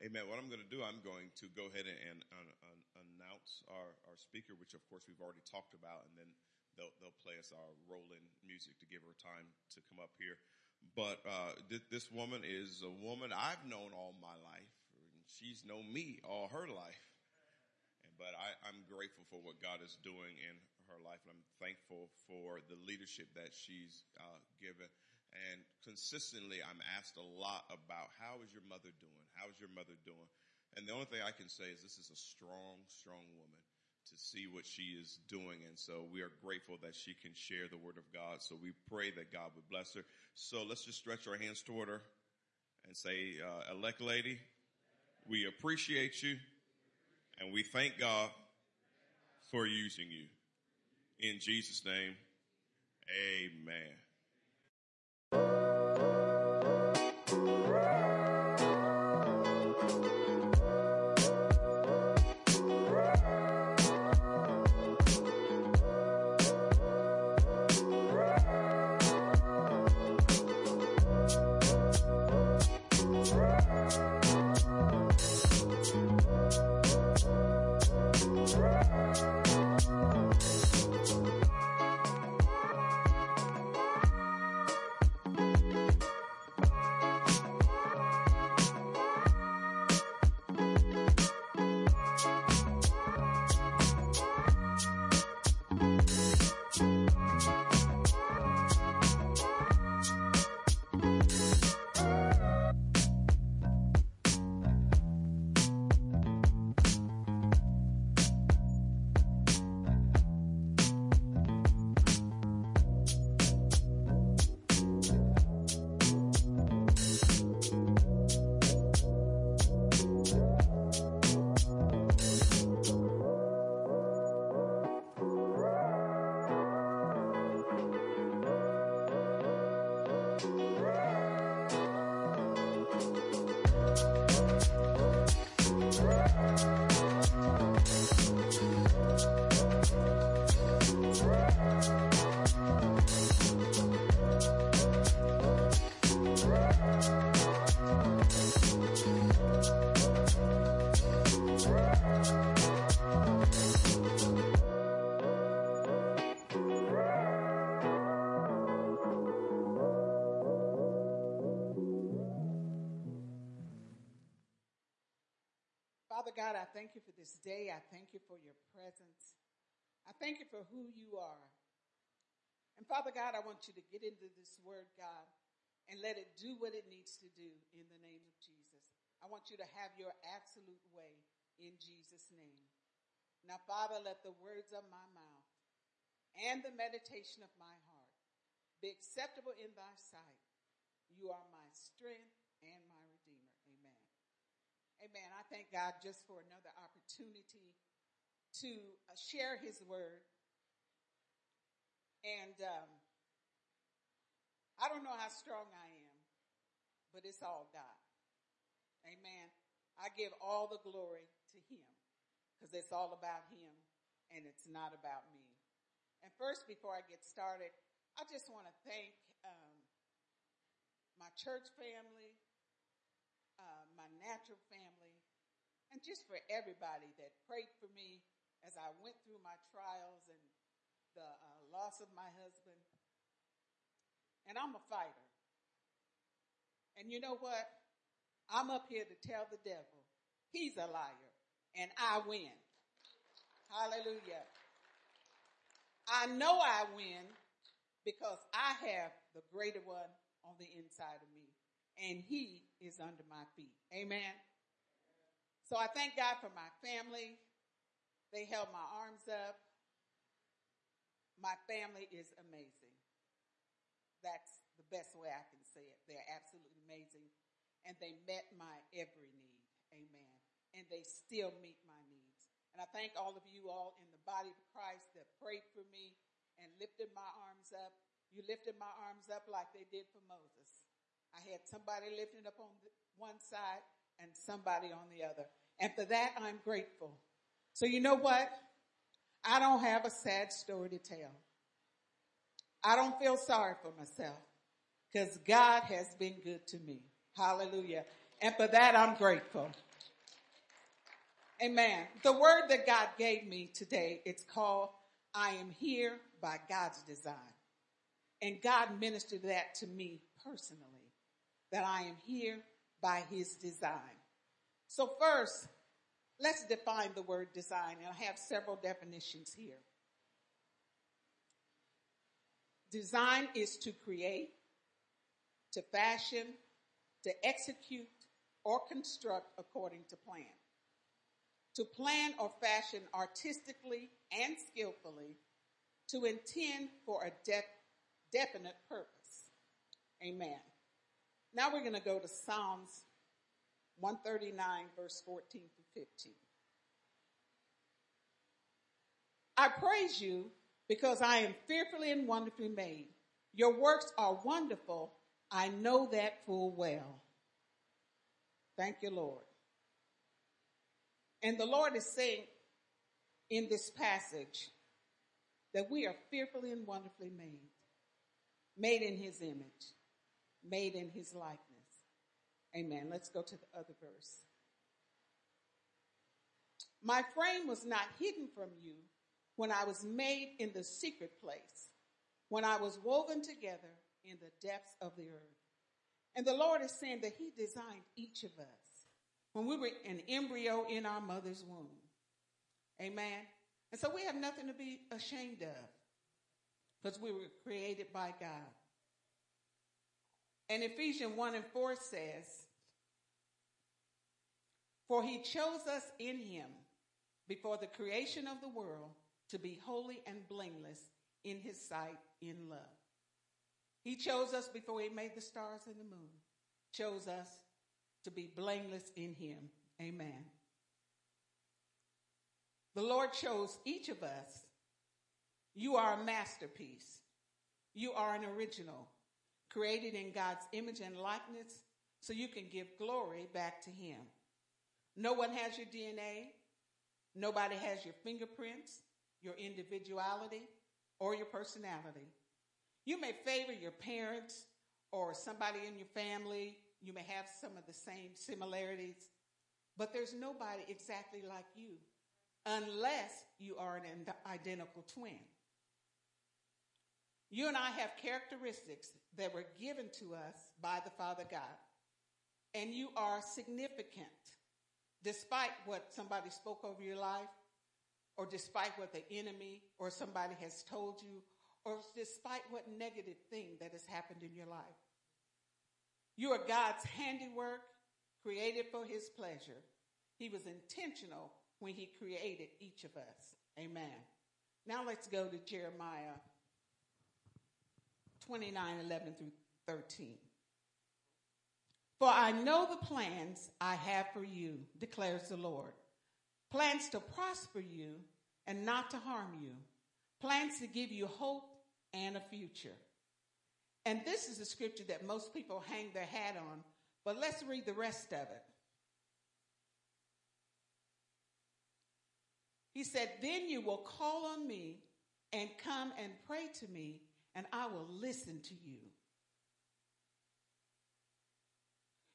Amen. What I'm going to do, I'm going to go ahead and, and, and announce our, our speaker, which of course we've already talked about, and then they'll, they'll play us our rolling music to give her time to come up here. But uh, th- this woman is a woman I've known all my life. She's known me all her life. And, but I, I'm grateful for what God is doing in her life, and I'm thankful for the leadership that she's uh, given. And consistently, I'm asked a lot about how is your mother doing? How is your mother doing? And the only thing I can say is this is a strong, strong woman to see what she is doing. And so we are grateful that she can share the word of God. So we pray that God would bless her. So let's just stretch our hands toward her and say, uh, elect lady, we appreciate you and we thank God for using you. In Jesus name, amen. Woo! Father God, I thank you for this day. I thank you for your presence. I thank you for who you are. And Father God, I want you to get into this word, God, and let it do what it needs to do in the name of Jesus. I want you to have your absolute way in Jesus' name. Now, Father, let the words of my mouth and the meditation of my heart be acceptable in thy sight. You are my strength and. Amen. I thank God just for another opportunity to uh, share his word. And um, I don't know how strong I am, but it's all God. Amen. I give all the glory to him because it's all about him and it's not about me. And first, before I get started, I just want to thank um, my church family, my natural family, and just for everybody that prayed for me as I went through my trials and the uh, loss of my husband. And I'm a fighter. And you know what? I'm up here to tell the devil he's a liar and I win. Hallelujah. I know I win because I have the greater one on the inside of me and he is under my feet. Amen. So I thank God for my family. They held my arms up. My family is amazing. That's the best way I can say it. They're absolutely amazing. And they met my every need. Amen. And they still meet my needs. And I thank all of you all in the body of Christ that prayed for me and lifted my arms up. You lifted my arms up like they did for Moses. I had somebody lifting up on one side and somebody on the other. And for that, I'm grateful. So you know what? I don't have a sad story to tell. I don't feel sorry for myself because God has been good to me. Hallelujah. And for that, I'm grateful. Amen. The word that God gave me today, it's called I am here by God's design. And God ministered that to me personally, that I am here by his design. So first, let's define the word design, and I have several definitions here. Design is to create, to fashion, to execute, or construct according to plan. To plan or fashion artistically and skillfully, to intend for a de- definite purpose. Amen. Now we're going to go to Psalms 139, verse 14 through 15. I praise you because I am fearfully and wonderfully made. Your works are wonderful. I know that full well. Thank you, Lord. And the Lord is saying in this passage that we are fearfully and wonderfully made, made in his image, made in his likeness. Amen. Let's go to the other verse. My frame was not hidden from you when I was made in the secret place, when I was woven together in the depths of the earth. And the Lord is saying that He designed each of us when we were an embryo in our mother's womb. Amen. And so we have nothing to be ashamed of because we were created by God. And Ephesians 1 and 4 says, For he chose us in him before the creation of the world to be holy and blameless in his sight in love. He chose us before he made the stars and the moon, chose us to be blameless in him. Amen. The Lord chose each of us. You are a masterpiece. You are an original, created in God's image and likeness, so you can give glory back to him. No one has your DNA. Nobody has your fingerprints, your individuality, or your personality. You may favor your parents or somebody in your family. You may have some of the same similarities, but there's nobody exactly like you unless you are an identical twin. You and I have characteristics that were given to us by the Father God, and you are significant despite what somebody spoke over your life, or despite what the enemy or somebody has told you, or despite what negative thing that has happened in your life. You are God's handiwork, created for his pleasure. He was intentional when he created each of us. Amen. Now let's go to Jeremiah 29 11 through 13. For I know the plans I have for you, declares the Lord. Plans to prosper you and not to harm you. Plans to give you hope and a future. And this is a scripture that most people hang their hat on, but let's read the rest of it. He said, Then you will call on me and come and pray to me, and I will listen to you.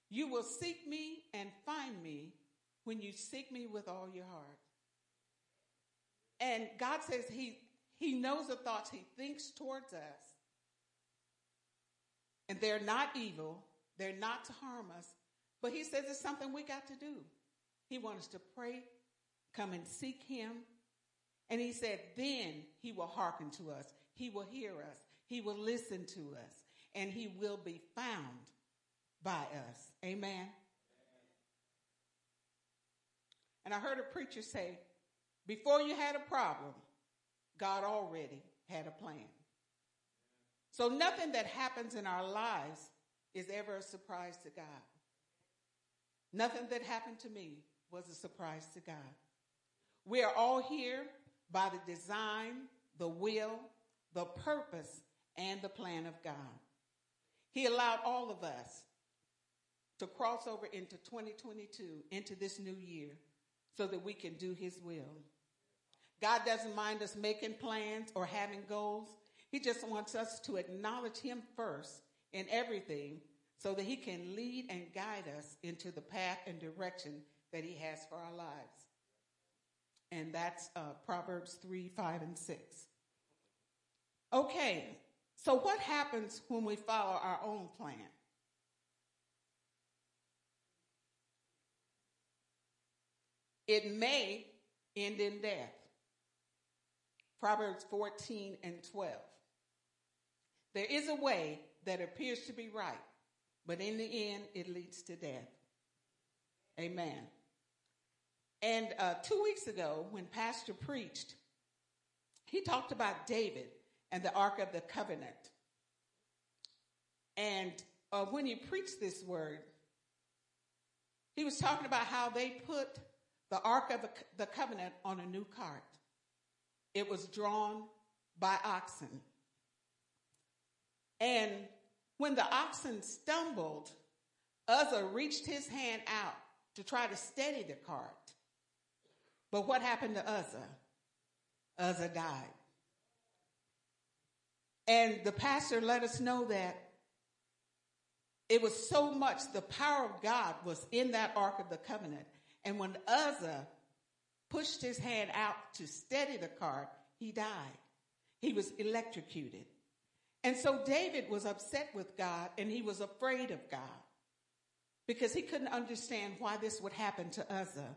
You will seek me and find me when you seek me with all your heart. And God says he, he knows the thoughts he thinks towards us. And they're not evil. They're not to harm us. But he says it's something we got to do. He wants us to pray, come and seek him. And he said, then he will hearken to us. He will hear us. He will listen to us. And he will be found by us. Amen. And I heard a preacher say, before you had a problem, God already had a plan. So nothing that happens in our lives is ever a surprise to God. Nothing that happened to me was a surprise to God. We are all here by the design, the will, the purpose, and the plan of God. He allowed all of us to cross over into 2022, into this new year, so that we can do His will. God doesn't mind us making plans or having goals. He just wants us to acknowledge Him first in everything so that He can lead and guide us into the path and direction that He has for our lives. And that's uh, Proverbs 3, 5, and 6. Okay, so what happens when we follow our own plan? It may end in death. Proverbs 14 and 12. There is a way that appears to be right, but in the end, it leads to death. Amen. And uh, two weeks ago, when Pastor preached, he talked about David and the Ark of the Covenant. And uh, when he preached this word, he was talking about how they put the Ark of the Covenant on a new cart. It was drawn by oxen. And when the oxen stumbled, Uzzah reached his hand out to try to steady the cart. But what happened to Uzzah? Uzzah died. And the pastor let us know that it was so much the power of God was in that Ark of the Covenant. And when Uzzah pushed his hand out to steady the cart, he died. He was electrocuted. And so David was upset with God and he was afraid of God because he couldn't understand why this would happen to Uzzah.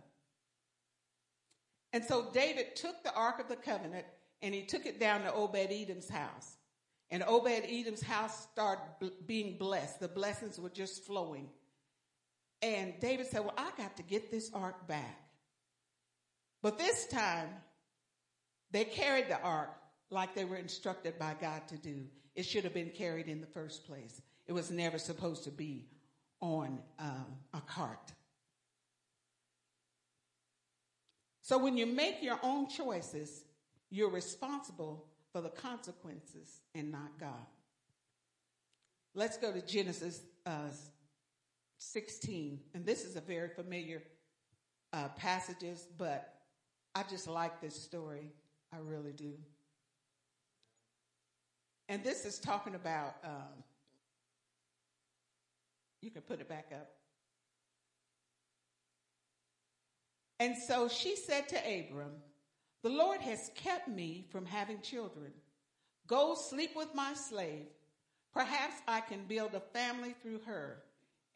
And so David took the Ark of the Covenant and he took it down to Obed Edom's house. And Obed Edom's house started being blessed. The blessings were just flowing. And David said, Well, I got to get this ark back. But this time, they carried the ark like they were instructed by God to do. It should have been carried in the first place. It was never supposed to be on um, a cart. So when you make your own choices, you're responsible for the consequences and not God. Let's go to Genesis uh, 16. And this is a very familiar uh, passages, but I just like this story. I really do. And this is talking about, um, you can put it back up. And so she said to Abram, The Lord has kept me from having children. Go sleep with my slave. Perhaps I can build a family through her.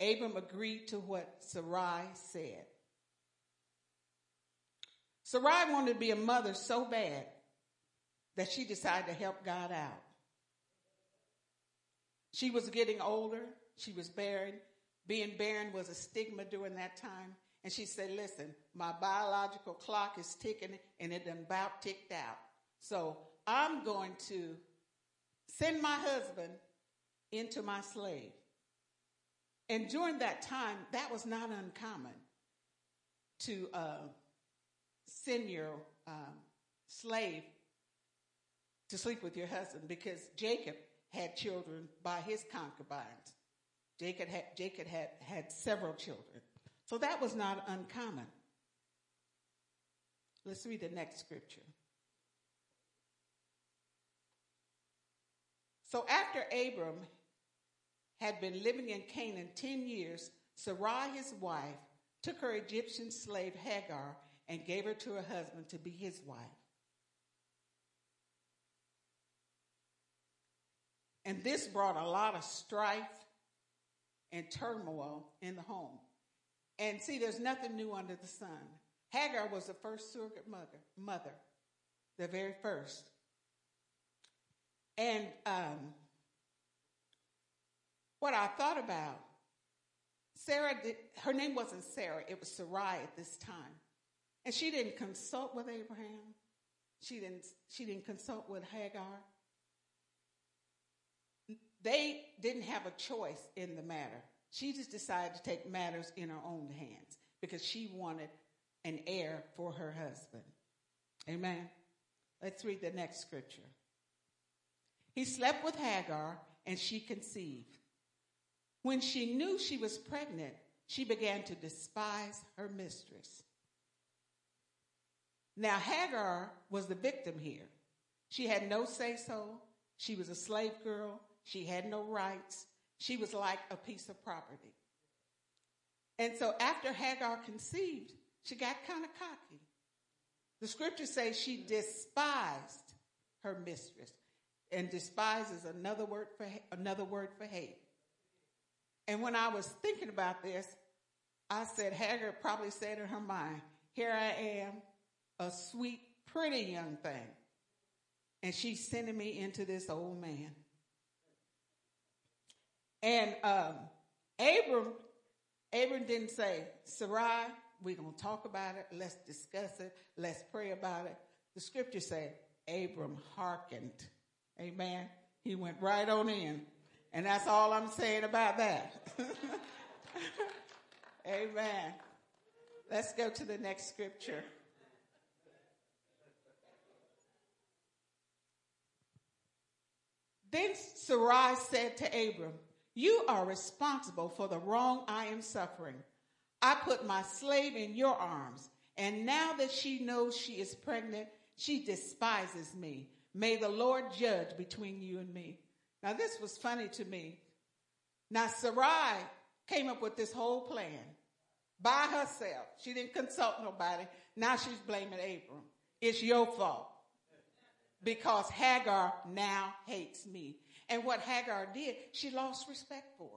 Abram agreed to what Sarai said. Sarai wanted to be a mother so bad that she decided to help God out. She was getting older. She was barren. Being barren was a stigma during that time. And she said, listen, my biological clock is ticking and it about ticked out. So I'm going to send my husband into my slave. And during that time, that was not uncommon to uh, send your um, slave to sleep with your husband because Jacob had children by his concubines. Jacob had, Jacob had, had several children. So that was not uncommon. Let's read the next scripture. So after Abram had been living in Canaan 10 years, Sarai, his wife, took her Egyptian slave Hagar and gave her to her husband to be his wife. And this brought a lot of strife and turmoil in the home. And see, there's nothing new under the sun. Hagar was the first surrogate mother, mother, the very first. And um, what I thought about, Sarah, did, her name wasn't Sarah, it was Sarai at this time. And she didn't consult with Abraham. She didn't, she didn't consult with Hagar. They didn't have a choice in the matter. She just decided to take matters in her own hands because she wanted an heir for her husband. Amen. Let's read the next scripture. He slept with Hagar and she conceived. When she knew she was pregnant, she began to despise her mistress. Now, Hagar was the victim here. She had no say so. She was a slave girl. She had no rights. She was like a piece of property. And so after Hagar conceived, she got kind of cocky. The scripture says she despised her mistress. And despise is another word for another word for hate. And when I was thinking about this, I said Hagar probably said in her mind, "Here I am, a sweet, pretty young thing, and she's sending me into this old man." And um, Abram, Abram didn't say, Sarai, we're going to talk about it. Let's discuss it. Let's pray about it. The scripture said, Abram hearkened. Amen. He went right on in. And that's all I'm saying about that. Amen. Let's go to the next scripture. Then Sarai said to Abram, You are responsible for the wrong I am suffering. I put my slave in your arms, and now that she knows she is pregnant, she despises me. May the Lord judge between you and me. Now, this was funny to me. Now, Sarai came up with this whole plan by herself. She didn't consult nobody. Now she's blaming Abram. It's your fault because Hagar now hates me. And what Hagar did, she lost respect for.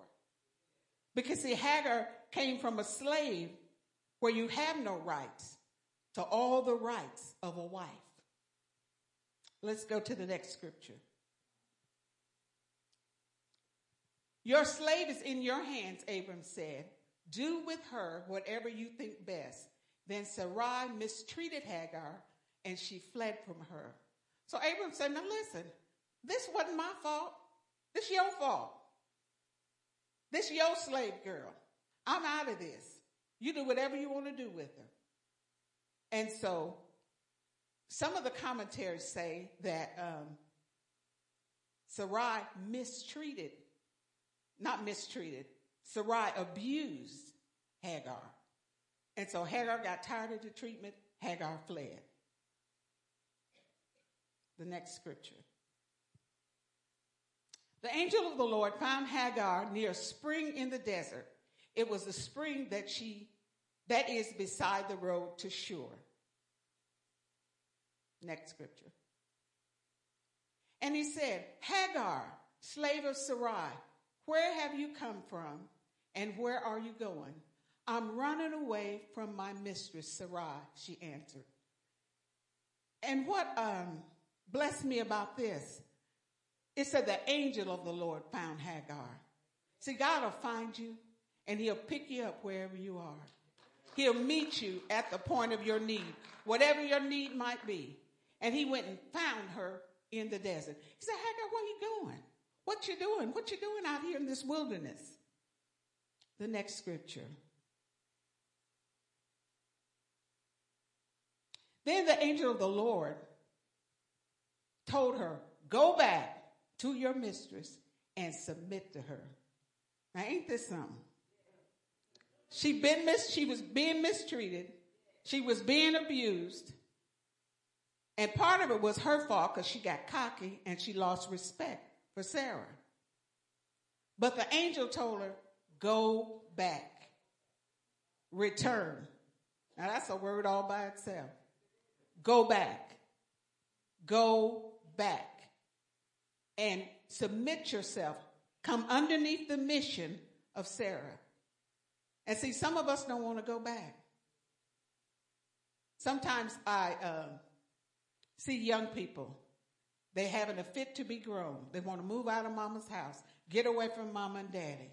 Because see, Hagar came from a slave where you have no rights to all the rights of a wife. Let's go to the next scripture. Your slave is in your hands, Abram said. Do with her whatever you think best. Then Sarai mistreated Hagar and she fled from her. So Abram said, Now listen, this wasn't my fault. This your fault. This your slave girl. I'm out of this. You do whatever you want to do with her. And so some of the commentaries say that um, Sarai mistreated, not mistreated, Sarai abused Hagar. And so Hagar got tired of the treatment, Hagar fled. The next scripture. The angel of the Lord found Hagar near a spring in the desert. It was the spring that she that is beside the road to Shur. Next scripture. And he said, Hagar, slave of Sarai, where have you come from and where are you going? I'm running away from my mistress, Sarai, she answered. And what um, blessed me about this, it said the angel of the Lord found Hagar. See, God will find you and he'll pick you up wherever you are. He'll meet you at the point of your need, whatever your need might be. And he went and found her in the desert. He said, Hagar, where are you going? What you doing? What you doing out here in this wilderness? The next scripture. Then the angel of the Lord told her, Go back to your mistress and submit to her. Now, ain't this something? She been mis- she was being mistreated. She was being abused. And part of it was her fault because she got cocky and she lost respect for Sarah. But the angel told her, go back. Return. Now that's a word all by itself. Go back. Go back. And submit yourself. Come underneath the mission of Sarah. And see, some of us don't want to go back. Sometimes I uh, see young people. They having a fit to be grown. They want to move out of mama's house, get away from mama and daddy.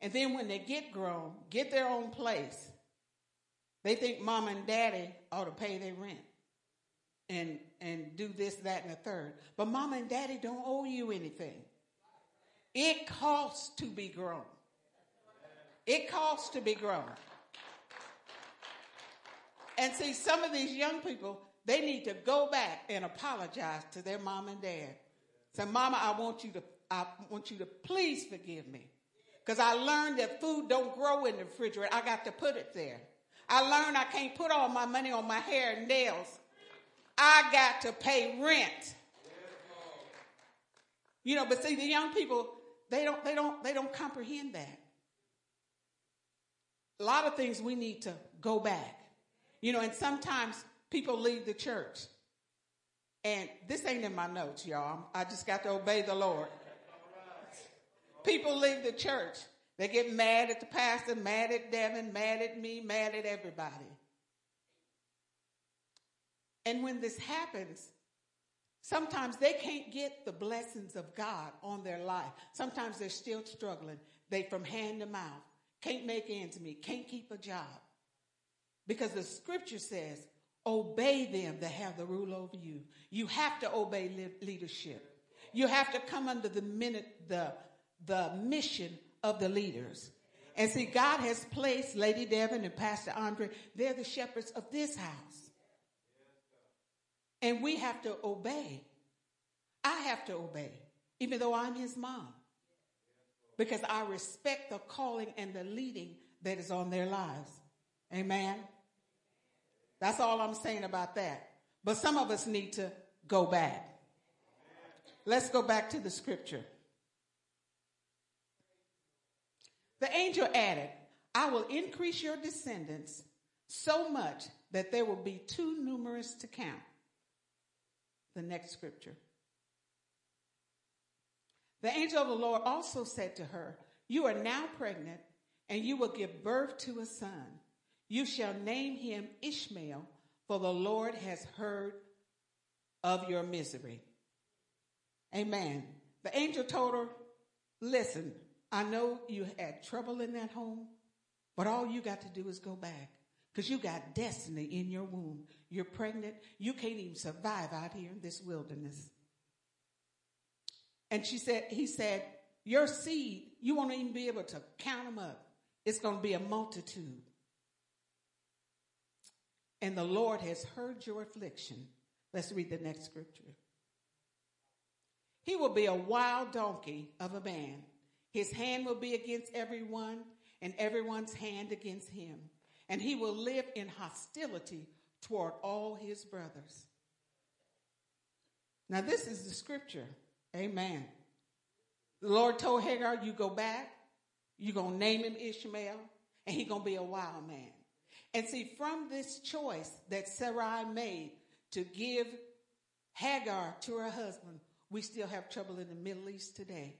And then when they get grown, get their own place, they think mama and daddy ought to pay their rent and, and do this, that, and the third. But mama and daddy don't owe you anything. It costs to be grown. It costs to be grown. And see, some of these young people, they need to go back and apologize to their mom and dad. Say, Mama, I want you to, I want you to please forgive me. Cause I learned that food don't grow in the refrigerator. I got to put it there. I learned I can't put all my money on my hair and nails. I got to pay rent. You know, but see, the young people, they don't, they don't, they don't comprehend that. A lot of things we need to go back. You know, and sometimes people leave the church. And this ain't in my notes, y'all. I just got to obey the Lord. People leave the church. They get mad at the pastor, mad at Devin, mad at me, mad at everybody. And when this happens, sometimes they can't get the blessings of God on their life. Sometimes they're still struggling. They from hand to mouth. Can't make ends meet. Can't keep a job. Because the scripture says, obey them that have the rule over you. You have to obey leadership. You have to come under the minute, the, the mission of the leaders. And see, God has placed Lady Devon and Pastor Andre, they're the shepherds of this house. And we have to obey. I have to obey, even though I'm his mom. Because I respect the calling and the leading that is on their lives. Amen. That's all I'm saying about that. But some of us need to go back. Let's go back to the scripture. The angel added, I will increase your descendants so much that they will be too numerous to count. The next scripture. The angel of the Lord also said to her, You are now pregnant, and you will give birth to a son. You shall name him Ishmael, for the Lord has heard of your misery. Amen. The angel told her, Listen, I know you had trouble in that home, but all you got to do is go back because you got destiny in your womb. You're pregnant. You can't even survive out here in this wilderness. And she said, he said, your seed, you won't even be able to count them up. It's going to be a multitude. And the Lord has heard your affliction. Let's read the next scripture. He will be a wild donkey of a man. His hand will be against everyone, and everyone's hand against him. And he will live in hostility toward all his brothers. Now, this is the scripture. Amen. The Lord told Hagar, You go back, you're going to name him Ishmael, and he's going to be a wild man. And see, from this choice that Sarai made to give Hagar to her husband, we still have trouble in the Middle East today.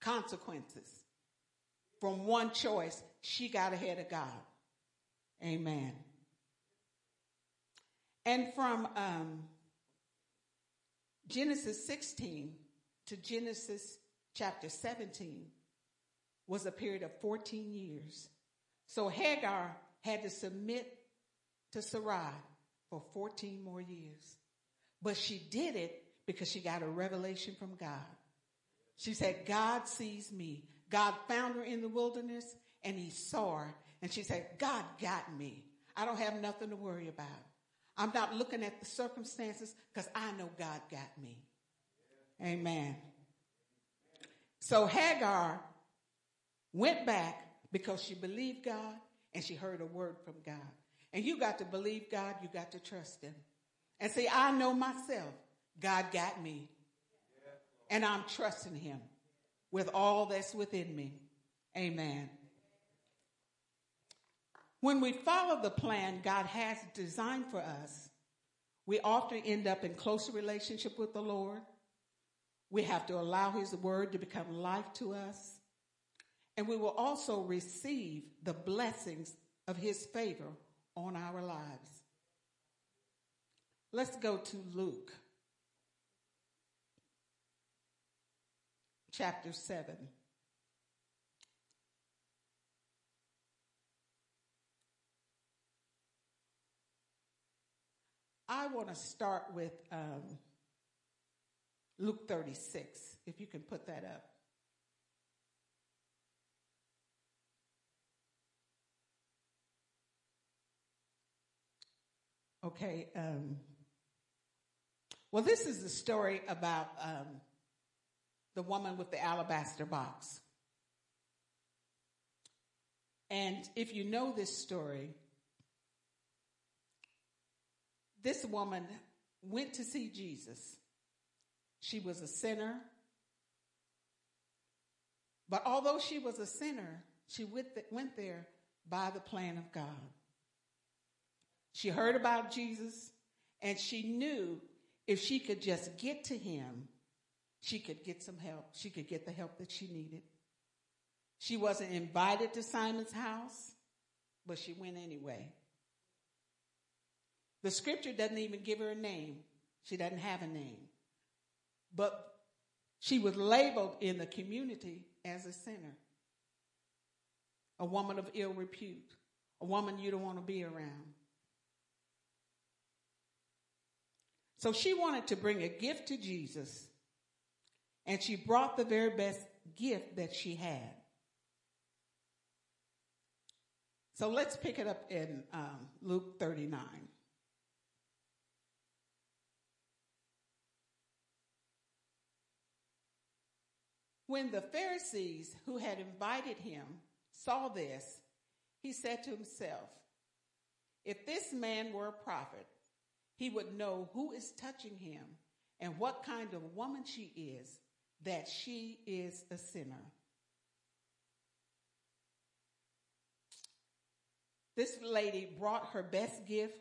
Consequences. From one choice, she got ahead of God. Amen. And from um, Genesis 16 to Genesis chapter 17 was a period of 14 years. So Hagar had to submit to Sarai for 14 more years. But she did it because she got a revelation from God. She said, God sees me. God found her in the wilderness and he saw her. And she said, God got me. I don't have nothing to worry about. I'm not looking at the circumstances because I know God got me. Amen. So Hagar went back because she believed God and she heard a word from God. And you got to believe God, you got to trust Him. And say, I know myself, God got me. And I'm trusting Him with all that's within me. Amen. When we follow the plan God has designed for us, we often end up in closer relationship with the Lord. We have to allow His word to become life to us. And we will also receive the blessings of his favor on our lives. Let's go to Luke chapter 7. I want to start with um, Luke 36, if you can put that up. Okay. Um, well, this is the story about um, the woman with the alabaster box. And if you know this story, this woman went to see Jesus. She was a sinner. But although she was a sinner, she went there by the plan of God. She heard about Jesus and she knew if she could just get to him, she could get some help. She could get the help that she needed. She wasn't invited to Simon's house, but she went anyway. The scripture doesn't even give her a name. She doesn't have a name. But she was labeled in the community as a sinner, a woman of ill repute, a woman you don't want to be around. So she wanted to bring a gift to Jesus, and she brought the very best gift that she had. So let's pick it up in um, Luke 39. When the Pharisees who had invited him saw this, he said to himself, If this man were a prophet, he would know who is touching him and what kind of woman she is, that she is a sinner. This lady brought her best gift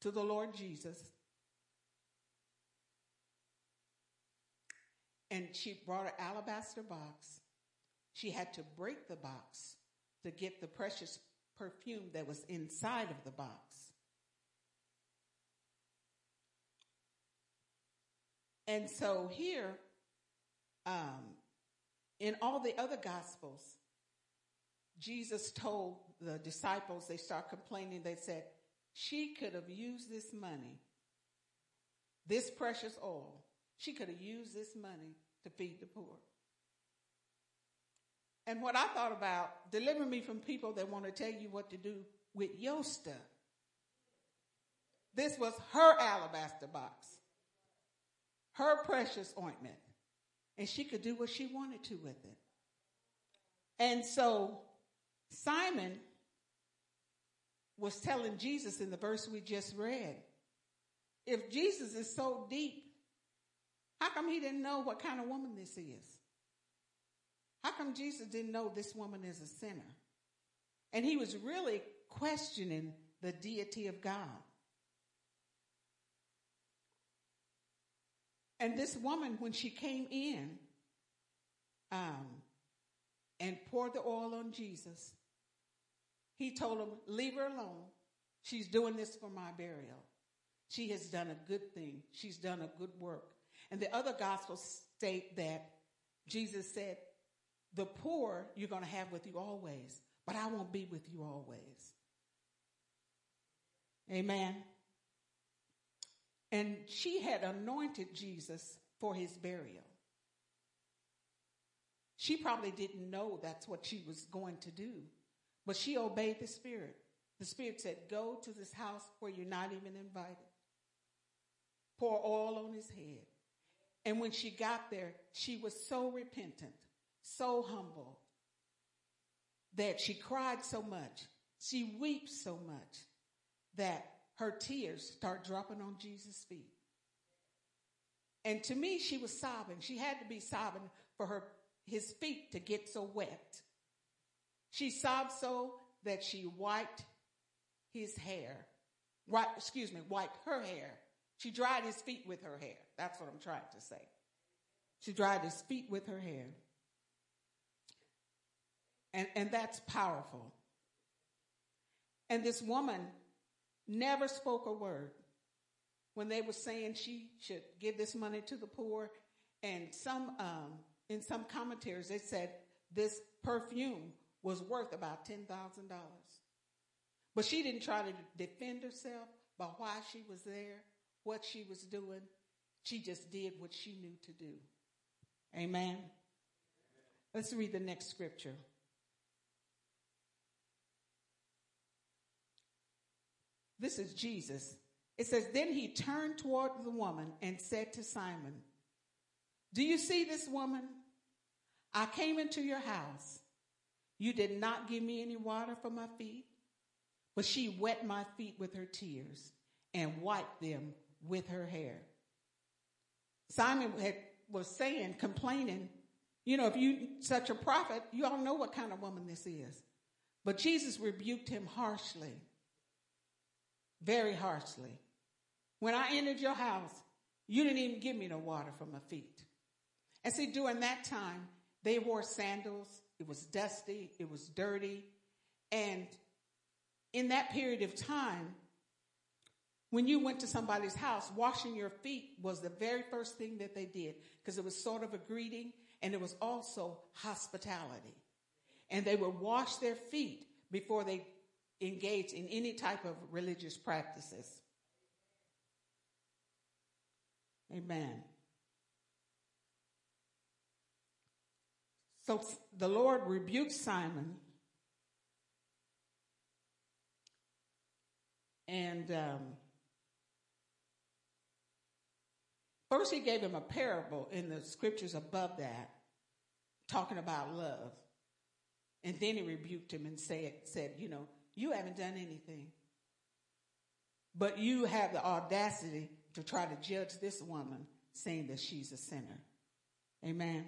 to the Lord Jesus. And she brought an alabaster box. She had to break the box to get the precious perfume that was inside of the box. And so here, um, in all the other gospels, Jesus told the disciples, they start complaining, they said, she could have used this money, this precious oil, she could have used this money to feed the poor. And what I thought about, deliver me from people that want to tell you what to do with your stuff. This was her alabaster box her precious ointment. And she could do what she wanted to with it. And so Simon was telling Jesus in the verse we just read, if Jesus is so deep, how come he didn't know what kind of woman this is? How come Jesus didn't know this woman is a sinner? And he was really questioning the deity of God. And this woman, when she came in um, and poured the oil on Jesus, he told him, Leave her alone. She's doing this for my burial. She has done a good thing, she's done a good work. And the other gospels state that Jesus said, The poor you're going to have with you always, but I won't be with you always. Amen. And she had anointed Jesus for his burial. She probably didn't know that's what she was going to do, but she obeyed the Spirit. The Spirit said, Go to this house where you're not even invited. Pour oil on his head. And when she got there, she was so repentant, so humble, that she cried so much, she weeps so much, that her tears start dropping on Jesus' feet. And to me, she was sobbing. She had to be sobbing for her, his feet to get so wet. She sobbed so that she wiped his hair. Right, excuse me, wiped her hair. She dried his feet with her hair. That's what I'm trying to say. She dried his feet with her hair. And, and that's powerful. And this woman never spoke a word. When they were saying she should give this money to the poor, and some, um, in some commentaries, they said this perfume was worth about $10,000. But she didn't try to defend herself by why she was there, what she was doing. She just did what she knew to do. Amen. Let's read the next scripture. This is Jesus. It says, Then he turned toward the woman and said to Simon, Do you see this woman? I came into your house. You did not give me any water for my feet, but she wet my feet with her tears and wiped them with her hair. Simon had, was saying, complaining, you know, if you such a prophet, you all know what kind of woman this is. But Jesus rebuked him harshly very harshly. When I entered your house, you didn't even give me no water for my feet. And see, during that time, they wore sandals. It was dusty. It was dirty. And in that period of time, when you went to somebody's house, washing your feet was the very first thing that they did because it was sort of a greeting and it was also hospitality. And they would wash their feet before they engaged in any type of religious practices. Amen. So the Lord rebuked Simon and um, first he gave him a parable in the scriptures above that, talking about love. And then he rebuked him and said, said, you know, you haven't done anything. But you have the audacity to try to judge this woman saying that she's a sinner. Amen.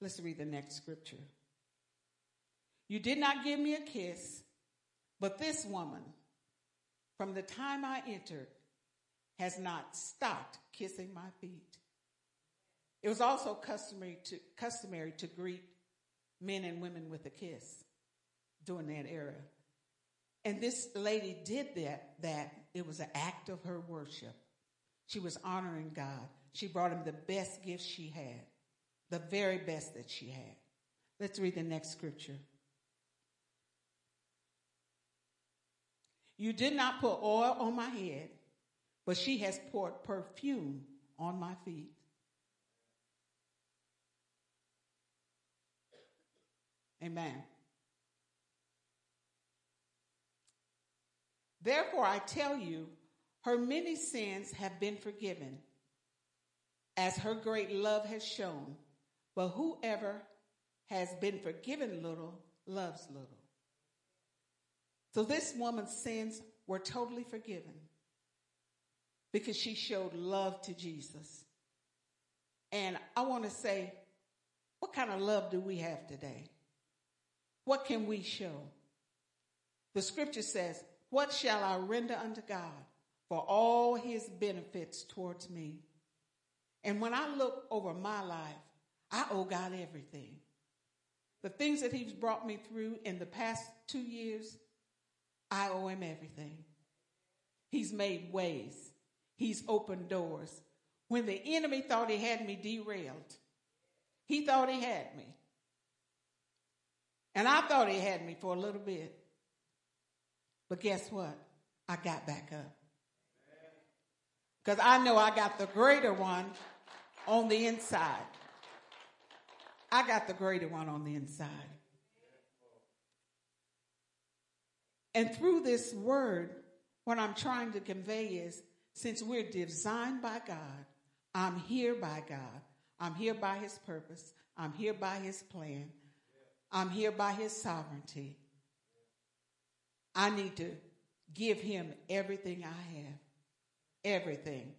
Let's read the next scripture. You did not give me a kiss, but this woman, from the time I entered, has not stopped kissing my feet. It was also customary to, customary to greet men and women with a kiss during that era. And this lady did that, that it was an act of her worship. She was honoring God. She brought him the best gift she had, the very best that she had. Let's read the next scripture. You did not put oil on my head, but she has poured perfume on my feet. Amen. Therefore, I tell you, her many sins have been forgiven, as her great love has shown. But whoever has been forgiven little loves little. So this woman's sins were totally forgiven because she showed love to Jesus. And I want to say, what kind of love do we have today? What can we show? The scripture says, What shall I render unto God for all his benefits towards me? And when I look over my life, I owe God everything. The things that he's brought me through in the past two years, I owe him everything. He's made ways. He's opened doors. When the enemy thought he had me derailed, he thought he had me. And I thought he had me for a little bit. But guess what? I got back up. Because I know I got the greater one on the inside. I got the greater one on the inside. And through this word, what I'm trying to convey is since we're designed by God, I'm here by God, I'm here by his purpose, I'm here by his plan, I'm here by his sovereignty. I need to give him everything I have. Everything.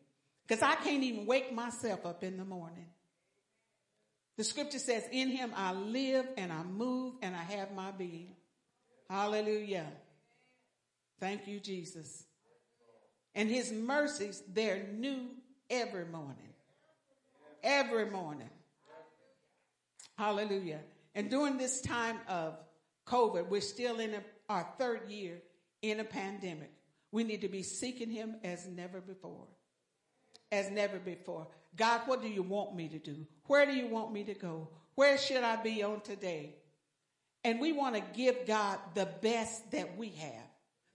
Because I can't even wake myself up in the morning. The scripture says, In him I live and I move and I have my being. Hallelujah. Thank you, Jesus. And his mercies, they're new every morning. Every morning. Hallelujah. And during this time of COVID, we're still in our third year in a pandemic. We need to be seeking him as never before. As never before. God, what do you want me to do? Where do you want me to go? Where should I be on today? And we want to give God the best that we have,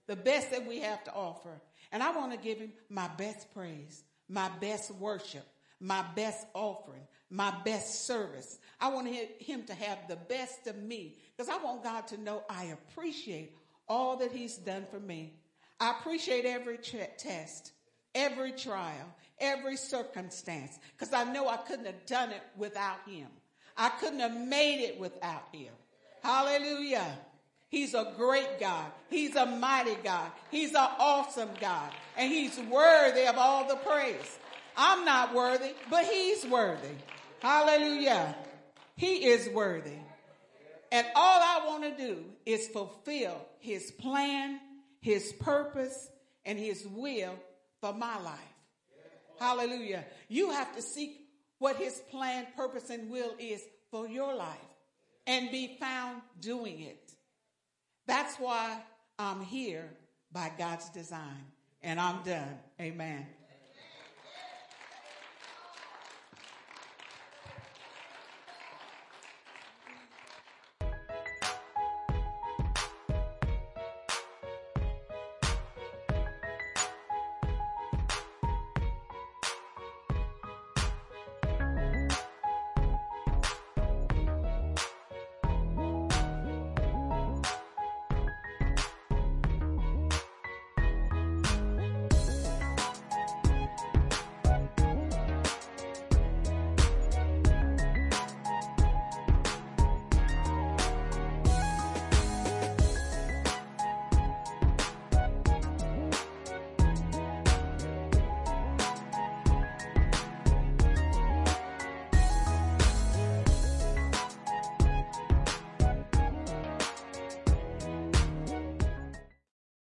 the best that we have to offer. And I want to give him my best praise, my best worship, my best offering, my best service. I want him to have the best of me because I want God to know I appreciate all that he's done for me. I appreciate every test, every trial, every circumstance because I know I couldn't have done it without him. I couldn't have made it without him. Hallelujah. He's a great God. He's a mighty God. He's an awesome God. And he's worthy of all the praise. I'm not worthy, but he's worthy. Hallelujah. He is worthy. And all I want to do is fulfill his plan, his purpose, and his will for my life. Hallelujah. You have to seek what his plan, purpose, and will is for your life and be found doing it. That's why I'm here by God's design. And I'm done. Amen.